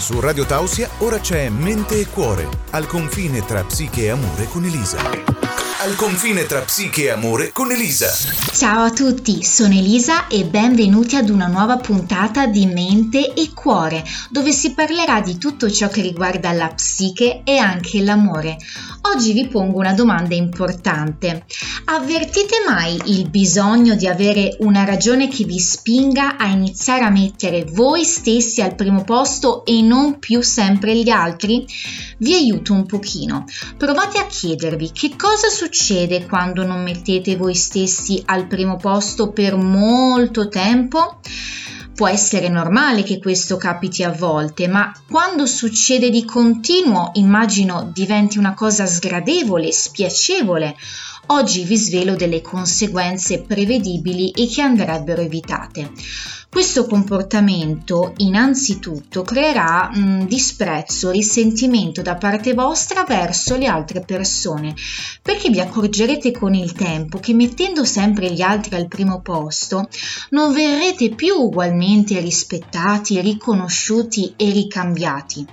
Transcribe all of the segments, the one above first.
Su Radio Tausia ora c'è Mente e Cuore, al confine tra psiche e amore con Elisa al confine tra psiche e amore con Elisa. Ciao a tutti, sono Elisa e benvenuti ad una nuova puntata di Mente e Cuore, dove si parlerà di tutto ciò che riguarda la psiche e anche l'amore. Oggi vi pongo una domanda importante. Avvertite mai il bisogno di avere una ragione che vi spinga a iniziare a mettere voi stessi al primo posto e non più sempre gli altri? Vi aiuto un pochino. Provate a chiedervi che cosa succede succede quando non mettete voi stessi al primo posto per molto tempo? Può essere normale che questo capiti a volte, ma quando succede di continuo immagino diventi una cosa sgradevole, spiacevole. Oggi vi svelo delle conseguenze prevedibili e che andrebbero evitate. Questo comportamento innanzitutto creerà mh, disprezzo, risentimento da parte vostra verso le altre persone, perché vi accorgerete con il tempo che mettendo sempre gli altri al primo posto non verrete più ugualmente rispettati, riconosciuti e ricambiati.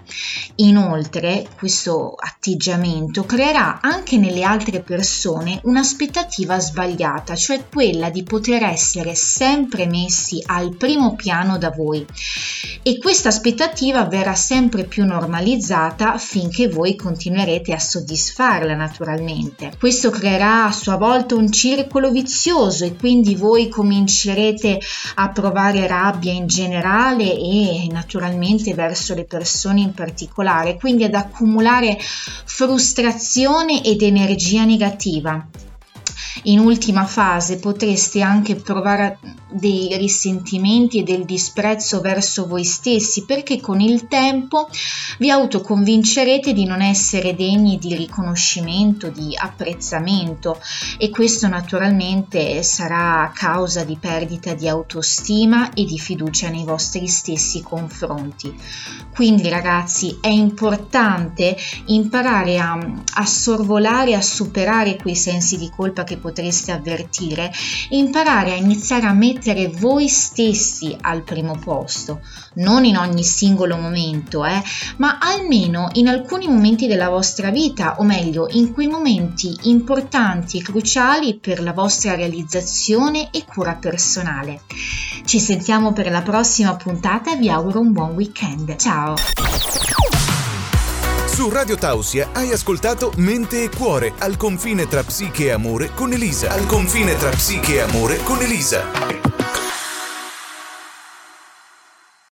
Inoltre, questo atteggiamento creerà anche nelle altre persone un'aspettativa sbagliata, cioè quella di poter essere sempre messi al primo piano da voi e questa aspettativa verrà sempre più normalizzata finché voi continuerete a soddisfarla naturalmente. Questo creerà a sua volta un circolo vizioso e quindi voi comincerete a provare rabbia in generale e naturalmente verso le persone in particolare, quindi ad accumulare frustrazione ed energia negativa. In ultima fase potreste anche provare dei risentimenti e del disprezzo verso voi stessi perché con il tempo vi autoconvincerete di non essere degni di riconoscimento, di apprezzamento e questo naturalmente sarà causa di perdita di autostima e di fiducia nei vostri stessi confronti. Quindi ragazzi è importante imparare a, a sorvolare, a superare quei sensi di colpa che potreste avvertire, imparare a iniziare a mettere voi stessi al primo posto, non in ogni singolo momento, eh, ma almeno in alcuni momenti della vostra vita, o meglio, in quei momenti importanti e cruciali per la vostra realizzazione e cura personale. Ci sentiamo per la prossima puntata e vi auguro un buon weekend. Ciao! Su Radio Tausia hai ascoltato Mente e Cuore al confine tra psiche e amore con Elisa. Al confine tra psiche e amore con Elisa.